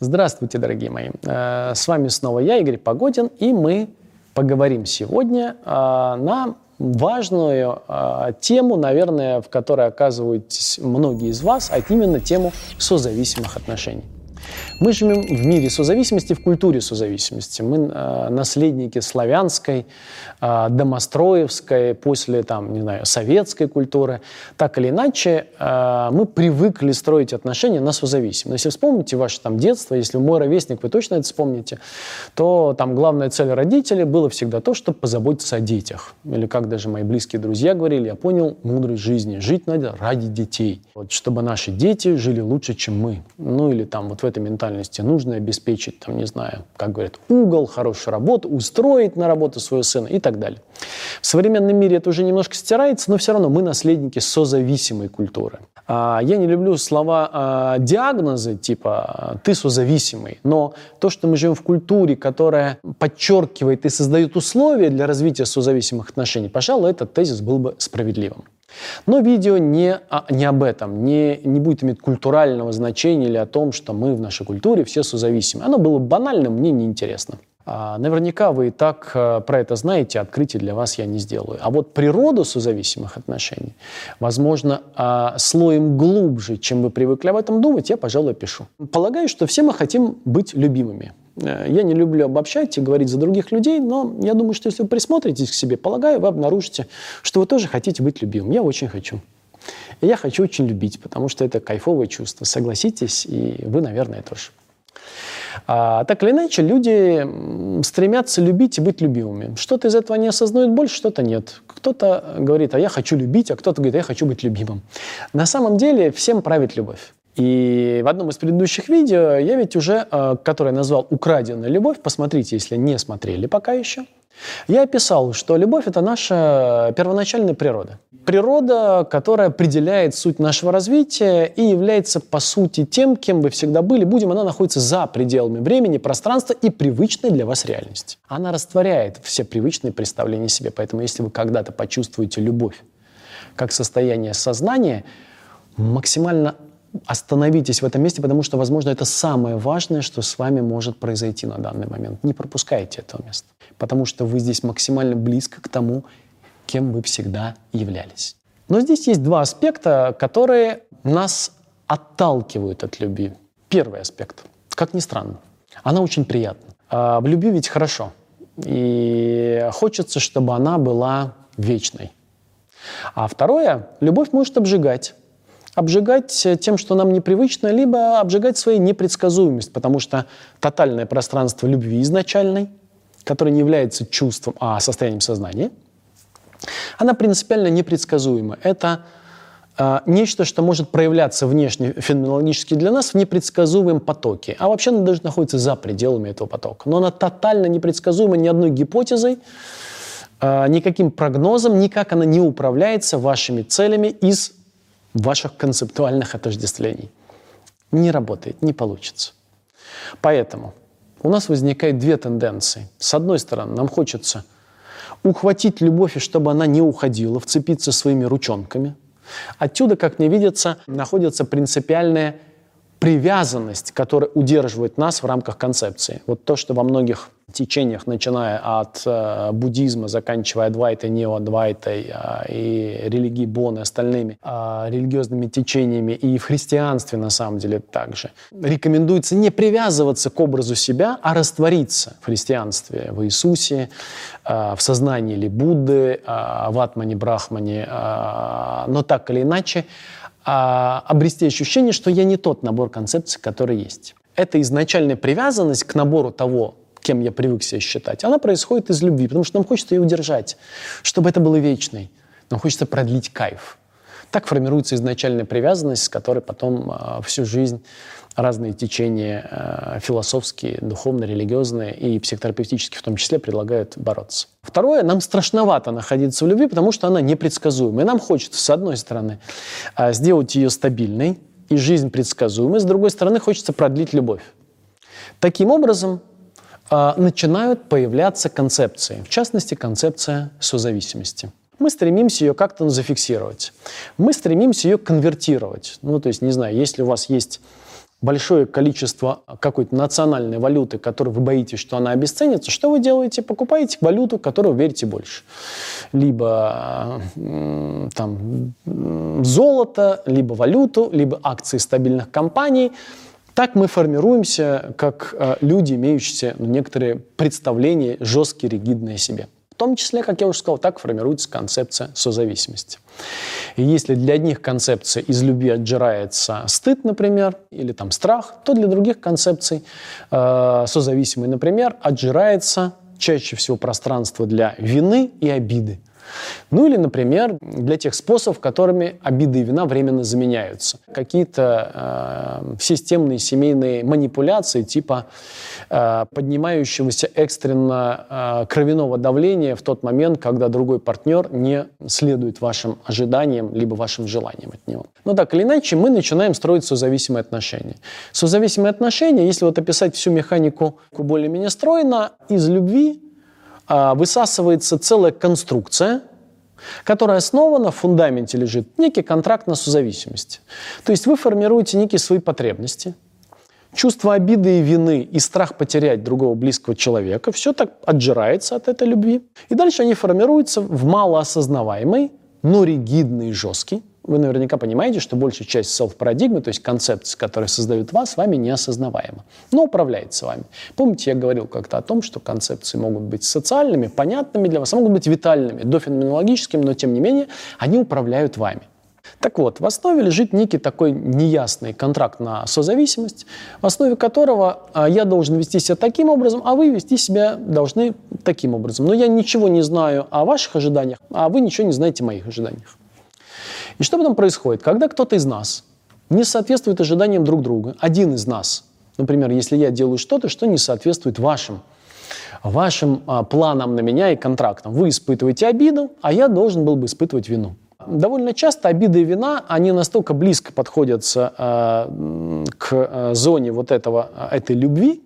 Здравствуйте, дорогие мои. Э, с вами снова я, Игорь Погодин, и мы поговорим сегодня э, на важную э, тему, наверное, в которой оказываетесь многие из вас, а именно тему созависимых отношений. Мы живем в мире созависимости, в культуре созависимости. Мы э, наследники славянской, э, домостроевской, после, там, не знаю, советской культуры. Так или иначе, э, мы привыкли строить отношения на созависимость. Если вспомните ваше там детство, если мой ровесник, вы точно это вспомните, то там главная цель родителей было всегда то, чтобы позаботиться о детях. Или как даже мои близкие друзья говорили, я понял мудрость жизни. Жить надо ради детей. Вот, чтобы наши дети жили лучше, чем мы. Ну или там вот в этой ментальности нужно обеспечить, там, не знаю, как говорят, угол, хорошую работу, устроить на работу своего сына и так далее. В современном мире это уже немножко стирается, но все равно мы наследники созависимой культуры. А, я не люблю слова а, диагнозы, типа «ты созависимый», но то, что мы живем в культуре, которая подчеркивает и создает условия для развития созависимых отношений, пожалуй, этот тезис был бы справедливым. Но видео не, не об этом, не, не будет иметь культурального значения или о том, что мы в нашей культуре все созависимы. Оно было банальным, мне неинтересно. А, наверняка вы и так а, про это знаете, открытие для вас я не сделаю. А вот природу созависимых отношений, возможно, а, слоем глубже, чем вы привыкли об этом думать, я, пожалуй, пишу. Полагаю, что все мы хотим быть любимыми. Э, я не люблю обобщать и говорить за других людей, но я думаю, что если вы присмотритесь к себе, полагаю, вы обнаружите, что вы тоже хотите быть любимым. Я очень хочу. И я хочу очень любить, потому что это кайфовое чувство. Согласитесь, и вы, наверное, тоже. А, так или иначе, люди стремятся любить и быть любимыми. Что-то из этого не осознают больше, что-то нет. Кто-то говорит, а я хочу любить, а кто-то говорит, а я хочу быть любимым. На самом деле всем правит любовь. И в одном из предыдущих видео я ведь уже, э, которое назвал «Украденная любовь», посмотрите, если не смотрели пока еще, я описал, что любовь – это наша первоначальная природа. Природа, которая определяет суть нашего развития и является, по сути, тем, кем вы всегда были, будем, она находится за пределами времени, пространства и привычной для вас реальности. Она растворяет все привычные представления себе. Поэтому, если вы когда-то почувствуете любовь как состояние сознания, максимально остановитесь в этом месте, потому что, возможно, это самое важное, что с вами может произойти на данный момент. Не пропускайте этого места, потому что вы здесь максимально близко к тому, кем вы всегда являлись. Но здесь есть два аспекта, которые нас отталкивают от любви. Первый аспект, как ни странно, она очень приятна. А в любви ведь хорошо. И хочется, чтобы она была вечной. А второе, любовь может обжигать обжигать тем, что нам непривычно, либо обжигать своей непредсказуемость, потому что тотальное пространство любви изначальной, которое не является чувством, а состоянием сознания, она принципиально непредсказуема. Это э, нечто, что может проявляться внешне феноменологически для нас в непредсказуемом потоке. А вообще она даже находится за пределами этого потока. Но она тотально непредсказуема ни одной гипотезой, э, никаким прогнозом, никак она не управляется вашими целями из ваших концептуальных отождествлений. Не работает, не получится. Поэтому у нас возникают две тенденции. С одной стороны, нам хочется ухватить любовь, и чтобы она не уходила, вцепиться своими ручонками. Отсюда, как мне видится, находится принципиальная привязанность, которая удерживает нас в рамках концепции. Вот то, что во многих течениях, начиная от э, буддизма, заканчивая Адвайтой, неоадвайтой э, и религии Бон и остальными э, религиозными течениями, и в христианстве на самом деле также. Рекомендуется не привязываться к образу себя, а раствориться в христианстве, в Иисусе, э, в сознании или Будды, э, в Атмане, Брахмане, э, но так или иначе э, обрести ощущение, что я не тот набор концепций, который есть. Это изначальная привязанность к набору того, кем я привык себя считать, она происходит из любви, потому что нам хочется ее удержать, чтобы это было вечной. Нам хочется продлить кайф. Так формируется изначальная привязанность, с которой потом э, всю жизнь разные течения э, философские, духовно-религиозные и психотерапевтические в том числе предлагают бороться. Второе, нам страшновато находиться в любви, потому что она непредсказуема. И нам хочется, с одной стороны, э, сделать ее стабильной и жизнь предсказуемой, с другой стороны, хочется продлить любовь. Таким образом, а, начинают появляться концепции, в частности, концепция созависимости. Мы стремимся ее как-то зафиксировать. Мы стремимся ее конвертировать. Ну, то есть, не знаю, если у вас есть большое количество какой-то национальной валюты, которую вы боитесь, что она обесценится, что вы делаете? Покупаете валюту, которую верите больше. Либо там, золото, либо валюту, либо акции стабильных компаний. Так мы формируемся как э, люди, имеющие ну, некоторые представления жесткие, ригидные себе том числе, как я уже сказал, так формируется концепция созависимости. И если для одних концепций из любви отжирается стыд, например, или там страх, то для других концепций э, созависимой, например, отжирается чаще всего пространство для вины и обиды. Ну или, например, для тех способов, которыми обиды и вина временно заменяются. Какие-то э, системные семейные манипуляции типа э, поднимающегося экстренно э, кровяного давления в тот момент, когда другой партнер не следует вашим ожиданиям либо вашим желаниям от него. Но так или иначе, мы начинаем строить созависимые отношения. Созависимые отношения, если вот описать всю механику более-менее стройно, из любви высасывается целая конструкция, которая основана, в фундаменте лежит некий контракт на созависимость. То есть вы формируете некие свои потребности, чувство обиды и вины и страх потерять другого близкого человека, все так отжирается от этой любви. И дальше они формируются в малоосознаваемый, но ригидный и жесткий вы наверняка понимаете, что большая часть селф-парадигмы, то есть концепции, которые создают вас, вами неосознаваема, но управляется вами. Помните, я говорил как-то о том, что концепции могут быть социальными, понятными для вас, а могут быть витальными, дофеноменологическими, но тем не менее они управляют вами. Так вот, в основе лежит некий такой неясный контракт на созависимость, в основе которого а, я должен вести себя таким образом, а вы вести себя должны таким образом. Но я ничего не знаю о ваших ожиданиях, а вы ничего не знаете о моих ожиданиях. И что потом происходит? Когда кто-то из нас не соответствует ожиданиям друг друга, один из нас, например, если я делаю что-то, что не соответствует вашим, вашим а, планам на меня и контрактам, вы испытываете обиду, а я должен был бы испытывать вину. Довольно часто обида и вина, они настолько близко подходят э, к зоне вот этого, этой любви,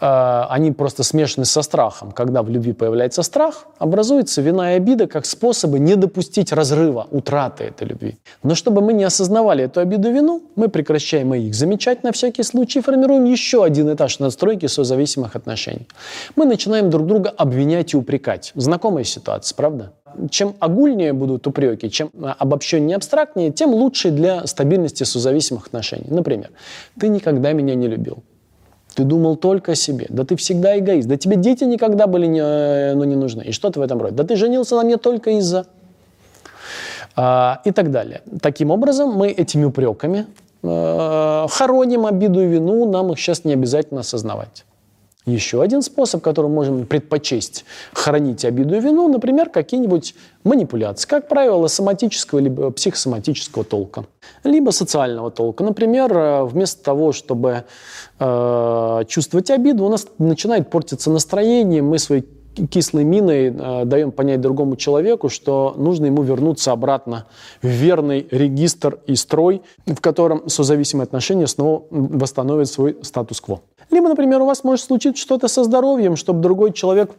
они просто смешаны со страхом. Когда в любви появляется страх, образуется вина и обида как способы не допустить разрыва, утраты этой любви. Но чтобы мы не осознавали эту обиду и вину, мы прекращаем их замечать на всякий случай и формируем еще один этаж надстройки созависимых отношений. Мы начинаем друг друга обвинять и упрекать. Знакомая ситуация, правда? чем огульнее будут упреки, чем обобщеннее абстрактнее, тем лучше для стабильности созависимых отношений. Например, ты никогда меня не любил. Ты думал только о себе. Да ты всегда эгоист. Да тебе дети никогда были не, э, ну, не нужны. И что-то в этом роде. Да ты женился на мне только из-за... А, и так далее. Таким образом, мы этими упреками э, хороним обиду и вину, нам их сейчас не обязательно осознавать. Еще один способ, который можем предпочесть хранить обиду и вину, например, какие-нибудь манипуляции, как правило, соматического либо психосоматического толка, либо социального толка. Например, э, вместо того, чтобы э, чувствовать обиду, у нас начинает портиться настроение, мы своей кислой миной э, даем понять другому человеку, что нужно ему вернуться обратно в верный регистр и строй, в котором созависимые отношения снова восстановят свой статус-кво. Либо, например, у вас может случиться что-то со здоровьем, чтобы другой человек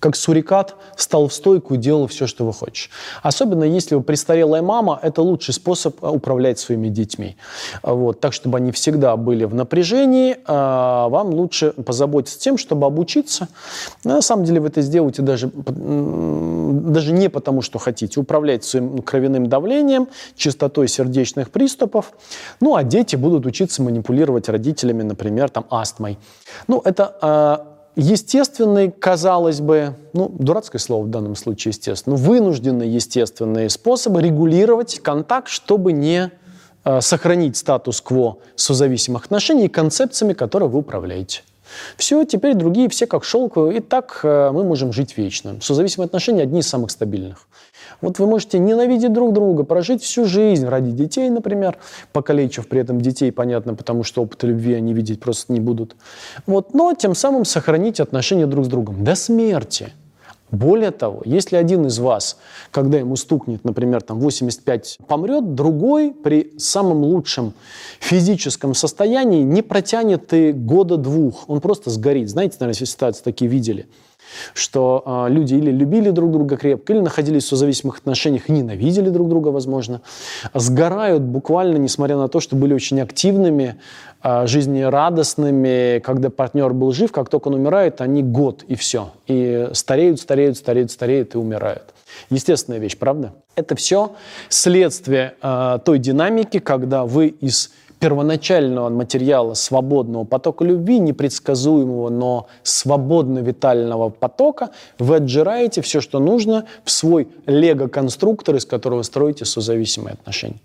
как сурикат стал в стойку и делал все, что вы хочешь. Особенно если вы престарелая мама, это лучший способ э, управлять своими детьми. Вот, так, чтобы они всегда были в напряжении, а, вам лучше позаботиться тем, чтобы обучиться. На самом деле вы это сделаете даже, даже не потому, что хотите. Управлять своим кровяным давлением, частотой сердечных приступов. Ну, а дети будут учиться манипулировать родителями, например, там, астмой. Ну, это естественные, казалось бы, ну, дурацкое слово в данном случае, естественно, вынужденные естественные способы регулировать контакт, чтобы не э, сохранить статус-кво созависимых отношений и концепциями, которые вы управляете. Все, теперь другие все как шелковые, и так э, мы можем жить вечно. Созависимые отношения одни из самых стабильных. Вот вы можете ненавидеть друг друга, прожить всю жизнь ради детей, например, покалечив при этом детей, понятно, потому что опыта любви они видеть просто не будут. Вот, но тем самым сохранить отношения друг с другом до смерти. Более того, если один из вас, когда ему стукнет, например, там 85, помрет, другой при самом лучшем физическом состоянии не протянет и года двух. Он просто сгорит. Знаете, наверное, ситуации такие видели. Что э, люди или любили друг друга крепко, или находились в созависимых отношениях и ненавидели друг друга, возможно, сгорают буквально, несмотря на то, что были очень активными, э, жизнерадостными, когда партнер был жив, как только он умирает, они год и все. И стареют, стареют, стареют, стареют и умирают. Естественная вещь, правда? Это все следствие э, той динамики, когда вы из первоначального материала свободного потока любви, непредсказуемого, но свободно-витального потока, вы отжираете все, что нужно, в свой лего-конструктор, из которого строите созависимые отношения.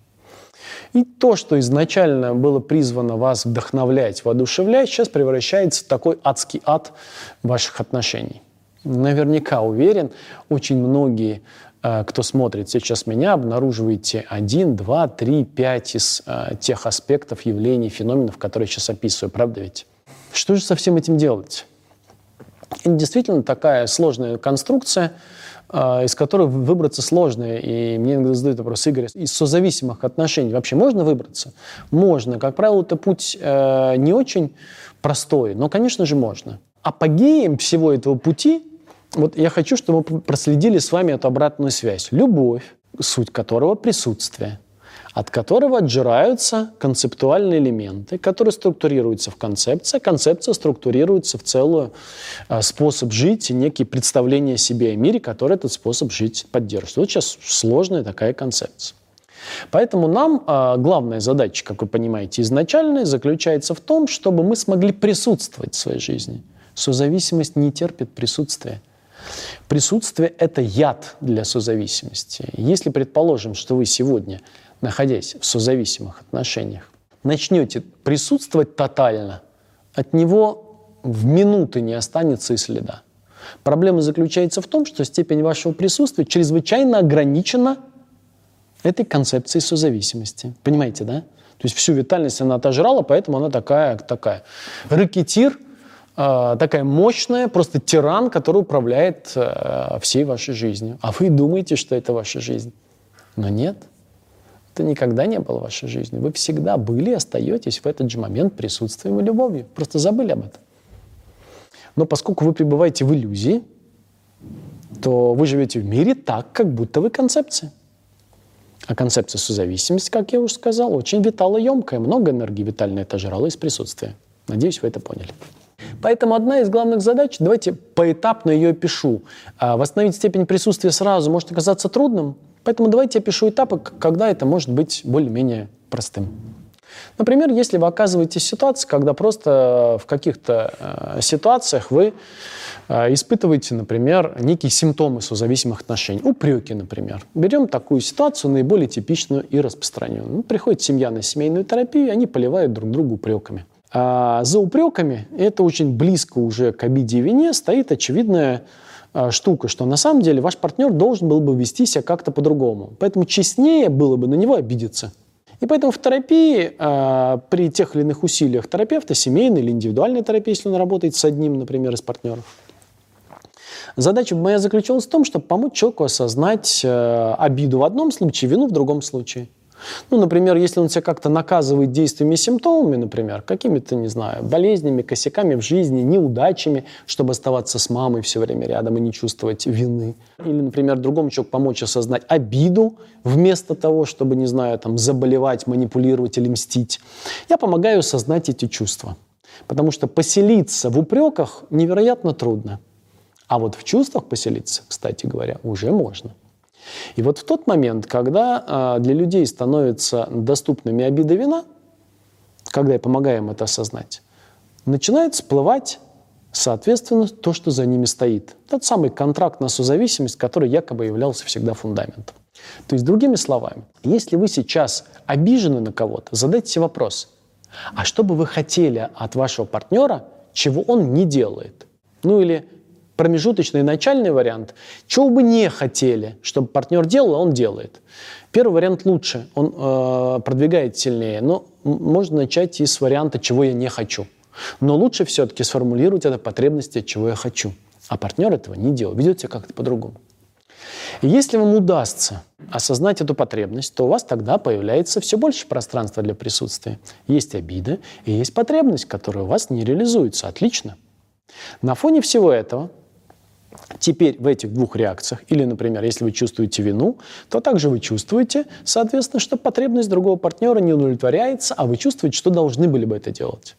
И то, что изначально было призвано вас вдохновлять, воодушевлять, сейчас превращается в такой адский ад ваших отношений. Наверняка уверен, очень многие кто смотрит сейчас меня, обнаруживаете один, два, три, пять из э, тех аспектов, явлений, феноменов, которые я сейчас описываю. Правда ведь? Что же со всем этим делать? Действительно такая сложная конструкция, э, из которой выбраться сложно. И мне иногда задают вопрос, Игорь, из созависимых отношений вообще можно выбраться? Можно. Как правило, это путь э, не очень простой, но, конечно же, можно. Апогеем всего этого пути вот я хочу, чтобы мы проследили с вами эту обратную связь. Любовь, суть которого присутствие, от которого отжираются концептуальные элементы, которые структурируются в концепции, а концепция структурируется в целую э, способ жить и некие представления о себе и мире, который этот способ жить поддерживает. Вот сейчас сложная такая концепция. Поэтому нам э, главная задача, как вы понимаете, изначальная заключается в том, чтобы мы смогли присутствовать в своей жизни. Созависимость не терпит присутствия. Присутствие – это яд для созависимости. Если предположим, что вы сегодня, находясь в созависимых отношениях, начнете присутствовать тотально, от него в минуты не останется и следа. Проблема заключается в том, что степень вашего присутствия чрезвычайно ограничена этой концепцией созависимости. Понимаете, да? То есть всю витальность она отожрала, поэтому она такая, такая. Ракетир – э, такая мощная, просто тиран, который управляет э, всей вашей жизнью. А вы думаете, что это ваша жизнь. Но нет, это никогда не было вашей жизнью. Вы всегда были и остаетесь в этот же момент присутствием и любовью. Просто забыли об этом. Но поскольку вы пребываете в иллюзии, то вы живете в мире так, как будто вы концепция. А концепция созависимости, как я уже сказал, очень виталоемкая. Много энергии витальной это жрало из присутствия. Надеюсь, вы это поняли. Поэтому одна из главных задач, давайте поэтапно ее пишу. А, восстановить степень присутствия сразу может оказаться трудным, поэтому давайте я пишу этапы, когда это может быть более-менее простым. Например, если вы оказываетесь в ситуации, когда просто в каких-то э, ситуациях вы э, испытываете, например, некие симптомы созависимых отношений. Упреки, например. Берем такую ситуацию, наиболее типичную и распространенную. Ну, приходит семья на семейную терапию, и они поливают друг друга упреками. А за упреками, это очень близко уже к обиде и вине, стоит очевидная а, штука, что на самом деле ваш партнер должен был бы вести себя как-то по-другому. Поэтому честнее было бы на него обидеться. И поэтому в терапии э, при тех или иных усилиях терапевта, семейной или индивидуальной терапии, если он работает с одним, например, из партнеров, задача моя заключалась в том, чтобы помочь человеку осознать обиду в одном случае, вину в другом случае – ну, например, если он себя как-то наказывает действиями и симптомами, например, какими-то, не знаю, болезнями, косяками в жизни, неудачами, чтобы оставаться с мамой все время рядом и не чувствовать вины. Или, например, другому человеку помочь осознать обиду вместо того, чтобы, не знаю, там, заболевать, манипулировать или мстить. Я помогаю осознать эти чувства. Потому что поселиться в упреках невероятно трудно. А вот в чувствах поселиться, кстати говоря, уже можно. И вот в тот момент, когда а, для людей становятся доступными обида вина, когда я помогаю им это осознать, начинает всплывать, соответственно, то, что за ними стоит. Тот самый контракт на созависимость, который якобы являлся всегда фундаментом. То есть, другими словами, если вы сейчас обижены на кого-то, задайте себе вопрос, а что бы вы хотели от вашего партнера, чего он не делает? Ну или промежуточный начальный вариант. Чего бы не хотели, чтобы партнер делал, он делает. Первый вариант лучше, он э, продвигает сильнее, но можно начать и с варианта «чего я не хочу». Но лучше все-таки сформулировать это потребности, чего я хочу. А партнер этого не делает, ведет себя как-то по-другому. Если вам удастся осознать эту потребность, то у вас тогда появляется все больше пространства для присутствия. Есть обида и есть потребность, которая у вас не реализуется. Отлично. На фоне всего этого Теперь в этих двух реакциях, или, например, если вы чувствуете вину, то также вы чувствуете, соответственно, что потребность другого партнера не удовлетворяется, а вы чувствуете, что должны были бы это делать.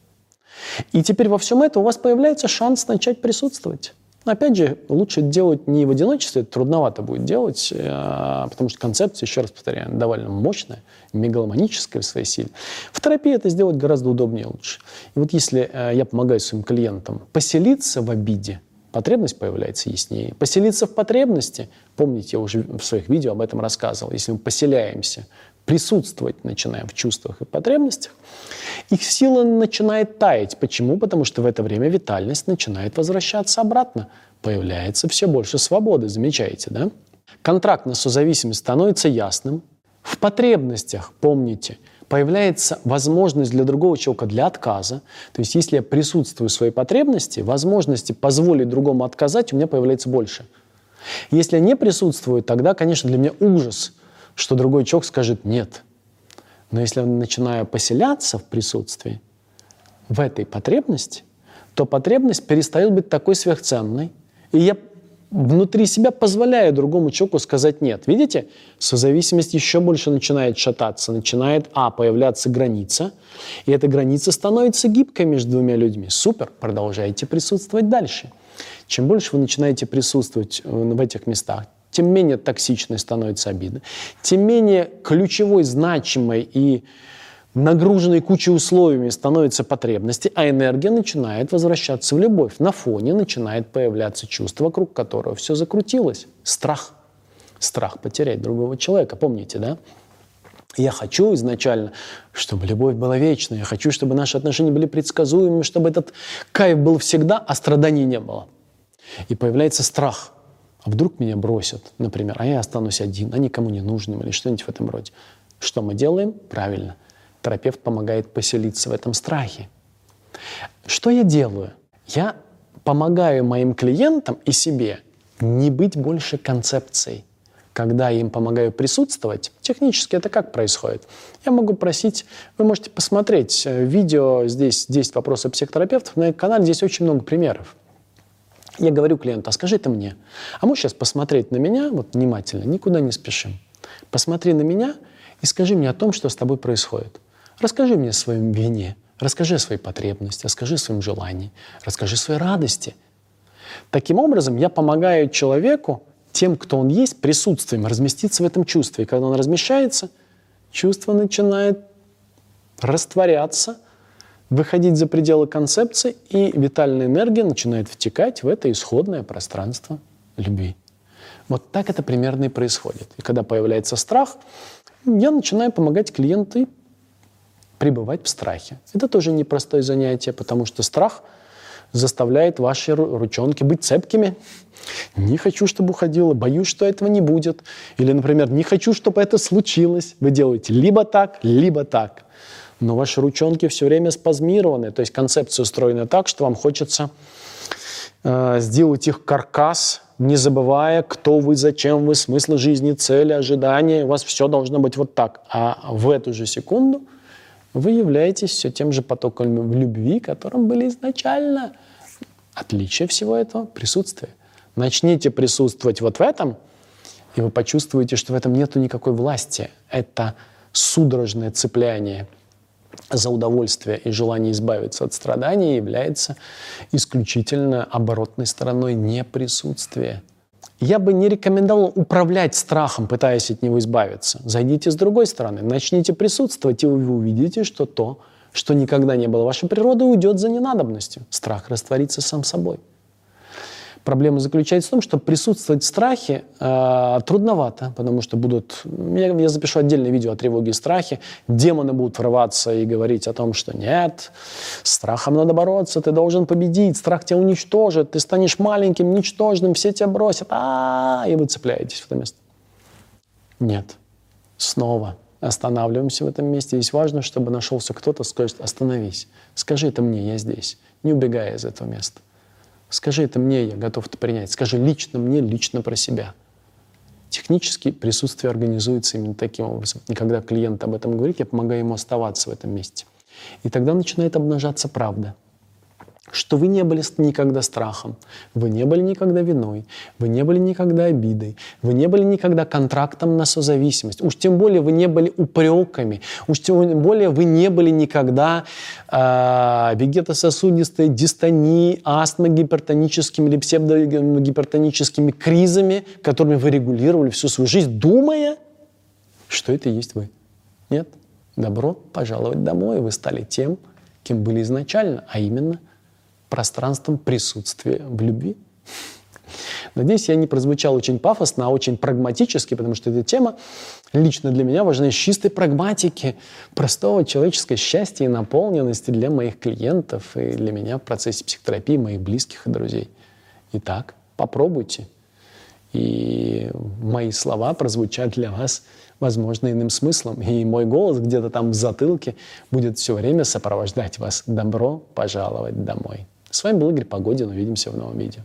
И теперь во всем этом у вас появляется шанс начать присутствовать. Опять же, лучше делать не в одиночестве, это трудновато будет делать, э, потому что концепция, еще раз повторяю, довольно мощная, мегаломаническая в своей силе. В терапии это сделать гораздо удобнее и лучше. И вот если э, я помогаю своим клиентам поселиться в обиде, потребность появляется яснее. Поселиться в потребности, помните, я уже в своих видео об этом рассказывал, если мы поселяемся, присутствовать начинаем в чувствах и потребностях, их сила начинает таять. Почему? Потому что в это время витальность начинает возвращаться обратно. Появляется все больше свободы, замечаете, да? Контрактная созависимость становится ясным. В потребностях, помните, появляется возможность для другого человека для отказа. То есть если я присутствую в своей потребности, возможности позволить другому отказать у меня появляется больше. Если я не присутствую, тогда, конечно, для меня ужас, что другой человек скажет «нет». Но если я начинаю поселяться в присутствии, в этой потребности, то потребность перестает быть такой сверхценной. И я внутри себя позволяю другому человеку сказать «нет». Видите, созависимость еще больше начинает шататься, начинает, а, появляться граница, и эта граница становится гибкой между двумя людьми. Супер, продолжайте присутствовать дальше. Чем больше вы начинаете присутствовать э, в этих местах, тем менее токсичной становится обида, тем менее ключевой, значимой и нагруженной кучей условиями становятся потребности, а энергия начинает возвращаться в любовь. На фоне начинает появляться чувство, вокруг которого все закрутилось. Страх. Страх потерять другого человека. Помните, да? Я хочу изначально, чтобы любовь была вечной. Я хочу, чтобы наши отношения были предсказуемыми, чтобы этот кайф был всегда, а страданий не было. И появляется страх. А вдруг меня бросят, например, а я останусь один, а никому не нужным или что-нибудь в этом роде. Что мы делаем? Правильно терапевт помогает поселиться в этом страхе. Что я делаю? Я помогаю моим клиентам и себе не быть больше концепцией. Когда я им помогаю присутствовать, технически это как происходит? Я могу просить, вы можете посмотреть э, видео, здесь 10 вопросов психотерапевтов, на канале здесь очень много примеров. Я говорю клиенту, а скажи это мне. А можешь сейчас посмотреть на меня, вот внимательно, никуда не спешим. Посмотри на меня и скажи мне о том, что с тобой происходит. Расскажи мне о своем вине, расскажи о своей потребности, расскажи о своем желании, расскажи о своей радости. Таким образом, я помогаю человеку, тем, кто он есть, присутствием, разместиться в этом чувстве. И когда он размещается, чувство начинает растворяться, выходить за пределы концепции, и витальная энергия начинает втекать в это исходное пространство любви. Вот так это примерно и происходит. И когда появляется страх, я начинаю помогать клиенту пребывать в страхе. Это тоже непростое занятие, потому что страх заставляет ваши ручонки быть цепкими. Не хочу, чтобы уходило, боюсь, что этого не будет. Или, например, не хочу, чтобы это случилось. Вы делаете либо так, либо так. Но ваши ручонки все время спазмированы. То есть концепция устроена так, что вам хочется э, сделать их каркас, не забывая, кто вы, зачем вы, смысл жизни, цели, ожидания. У вас все должно быть вот так. А в эту же секунду – вы являетесь все тем же потоком любви, которым были изначально. Отличие всего этого – присутствие. Начните присутствовать вот в этом, и вы почувствуете, что в этом нет никакой власти. Это судорожное цепляние за удовольствие и желание избавиться от страданий является исключительно оборотной стороной неприсутствия. Я бы не рекомендовал управлять страхом, пытаясь от него избавиться. Зайдите с другой стороны, начните присутствовать, и вы увидите, что то, что никогда не было вашей природой, уйдет за ненадобностью. Страх растворится сам собой. Проблема заключается в том, что присутствовать в страхе э, трудновато, потому что будут... Я, я запишу отдельное видео о тревоге и страхе. Демоны будут врываться и говорить о том, что нет, страхом надо бороться, ты должен победить, страх тебя уничтожит, ты станешь маленьким, ничтожным, все тебя бросят, а, и вы цепляетесь в это место. Нет. Снова останавливаемся в этом месте. Здесь важно, чтобы нашелся кто-то, скажет, остановись, скажи это мне, я здесь, не убегая из этого места. Скажи это мне, я готов это принять. Скажи лично мне, лично про себя. Технически присутствие организуется именно таким образом. И когда клиент об этом говорит, я помогаю ему оставаться в этом месте. И тогда начинает обнажаться правда, что вы не были никогда страхом, вы не были никогда виной, вы не были никогда обидой, вы не были никогда контрактом на созависимость, уж тем более вы не были упреками, уж тем более вы не были никогда э, вегетососудистой дистонией, астмой, гипертоническими или псевдогипертоническими кризами, которыми вы регулировали всю свою жизнь, думая, что это и есть вы. Нет? Добро пожаловать домой, вы стали тем, кем были изначально, а именно – пространством присутствия в любви. Надеюсь, я не прозвучал очень пафосно, а очень прагматически, потому что эта тема лично для меня важна из чистой прагматики, простого человеческого счастья и наполненности для моих клиентов и для меня в процессе психотерапии, моих близких и друзей. Итак, попробуйте. И мои слова прозвучат для вас, возможно, иным смыслом. И мой голос где-то там в затылке будет все время сопровождать вас. Добро пожаловать домой. С вами был Игорь Погодин. Увидимся в новом видео.